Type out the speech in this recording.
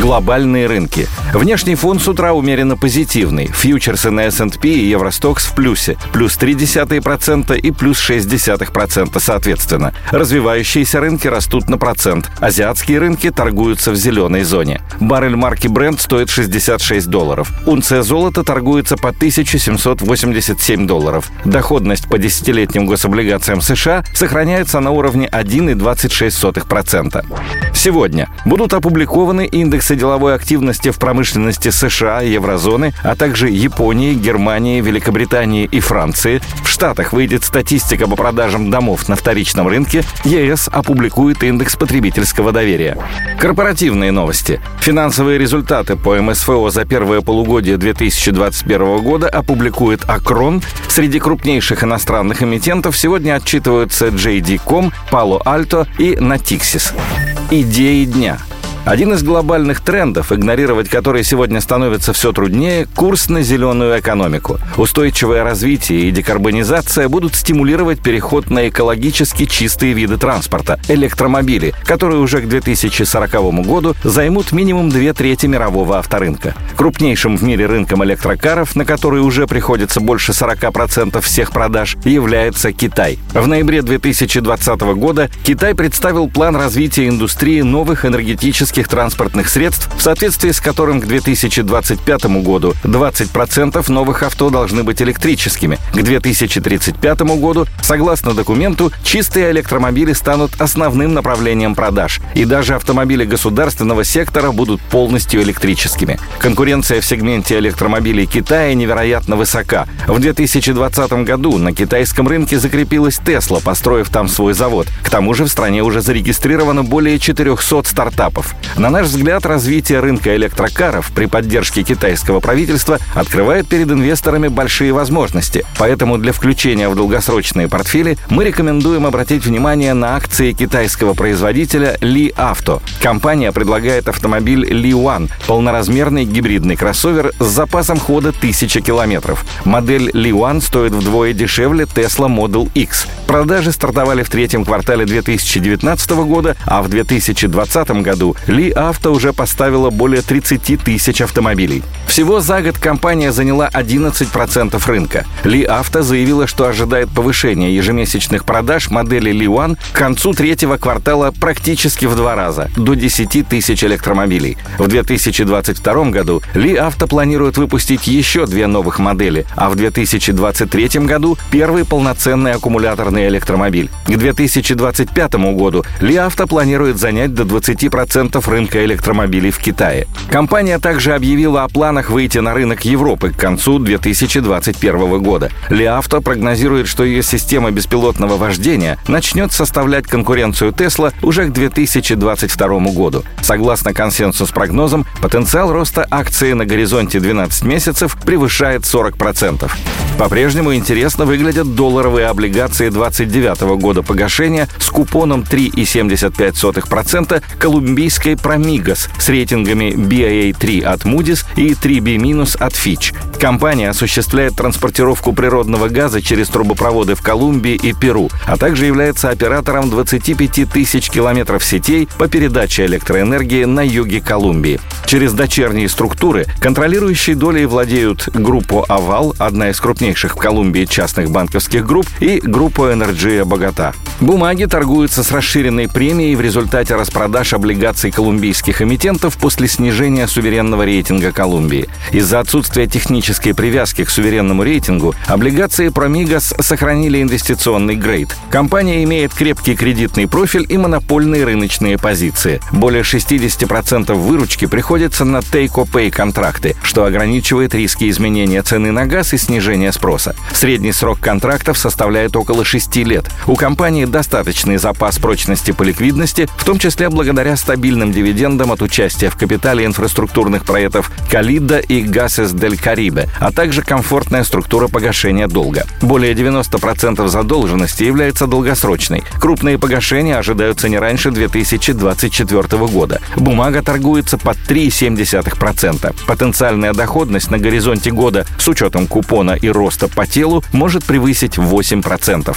Глобальные рынки. Внешний фон с утра умеренно позитивный. Фьючерсы на S&P и Евростокс в плюсе. Плюс 0,3% и плюс 0,6% соответственно. Развивающиеся рынки растут на процент. Азиатские рынки торгуются в зеленой зоне. Баррель марки Brent стоит 66 долларов. Унция золота торгуется по 1787 долларов. Доходность по десятилетним гособлигациям США сохраняется на уровне 1,26%. Сегодня будут опубликованы индексы деловой активности в промышленности США, еврозоны, а также Японии, Германии, Великобритании и Франции. В Штатах выйдет статистика по продажам домов на вторичном рынке. ЕС опубликует индекс потребительского доверия. Корпоративные новости. Финансовые результаты по МСФО за первое полугодие 2021 года опубликует Акрон. Среди крупнейших иностранных эмитентов сегодня отчитываются JD.com, Palo Alto и Natixis. Идеи дня – один из глобальных трендов, игнорировать который сегодня становится все труднее – курс на зеленую экономику. Устойчивое развитие и декарбонизация будут стимулировать переход на экологически чистые виды транспорта – электромобили, которые уже к 2040 году займут минимум две трети мирового авторынка. Крупнейшим в мире рынком электрокаров, на который уже приходится больше 40% всех продаж, является Китай. В ноябре 2020 года Китай представил план развития индустрии новых энергетических гражданских транспортных средств, в соответствии с которым к 2025 году 20% новых авто должны быть электрическими. К 2035 году, согласно документу, чистые электромобили станут основным направлением продаж, и даже автомобили государственного сектора будут полностью электрическими. Конкуренция в сегменте электромобилей Китая невероятно высока. В 2020 году на китайском рынке закрепилась Tesla, построив там свой завод. К тому же в стране уже зарегистрировано более 400 стартапов. На наш взгляд, развитие рынка электрокаров при поддержке китайского правительства открывает перед инвесторами большие возможности. Поэтому для включения в долгосрочные портфели мы рекомендуем обратить внимание на акции китайского производителя Li Auto. Компания предлагает автомобиль Li One, полноразмерный гибридный кроссовер с запасом хода 1000 километров. Модель Li One стоит вдвое дешевле Tesla Model X. Продажи стартовали в третьем квартале 2019 года, а в 2020 году ли Авто уже поставила более 30 тысяч автомобилей. Всего за год компания заняла 11% рынка. Ли Авто заявила, что ожидает повышения ежемесячных продаж модели Ли One к концу третьего квартала практически в два раза, до 10 тысяч электромобилей. В 2022 году Ли Авто планирует выпустить еще две новых модели, а в 2023 году первый полноценный аккумуляторный электромобиль. К 2025 году Ли Авто планирует занять до 20% 10% рынка электромобилей в Китае. Компания также объявила о планах выйти на рынок Европы к концу 2021 года. Ли Авто прогнозирует, что ее система беспилотного вождения начнет составлять конкуренцию Тесла уже к 2022 году. Согласно консенсус-прогнозам, потенциал роста акции на горизонте 12 месяцев превышает 40%. По-прежнему интересно выглядят долларовые облигации 29 года погашения с купоном 3,75% колумбийской акции Промигос с рейтингами BAA3 от Moody's и 3B- от Fitch. Компания осуществляет транспортировку природного газа через трубопроводы в Колумбии и Перу, а также является оператором 25 тысяч километров сетей по передаче электроэнергии на юге Колумбии. Через дочерние структуры, контролирующие долей владеют группу «Aval», одна из крупнейших в Колумбии частных банковских групп, и группу «Energía Bogotá». Бумаги торгуются с расширенной премией в результате распродаж облигаций колумбийских эмитентов после снижения суверенного рейтинга Колумбии. Из-за отсутствия технической привязки к суверенному рейтингу облигации Promigas сохранили инвестиционный grade. Компания имеет крепкий кредитный профиль и монопольные рыночные позиции. Более 60% выручки приходится на take-or-pay контракты, что ограничивает риски изменения цены на газ и снижения спроса. Средний срок контрактов составляет около 6 лет. У компании достаточный запас прочности по ликвидности, в том числе благодаря стабильным дивидендом от участия в капитале инфраструктурных проектов «Калида» и «Гасес дель Карибе», а также комфортная структура погашения долга. Более 90% задолженности является долгосрочной. Крупные погашения ожидаются не раньше 2024 года. Бумага торгуется под 3,7%. Потенциальная доходность на горизонте года с учетом купона и роста по телу может превысить 8%.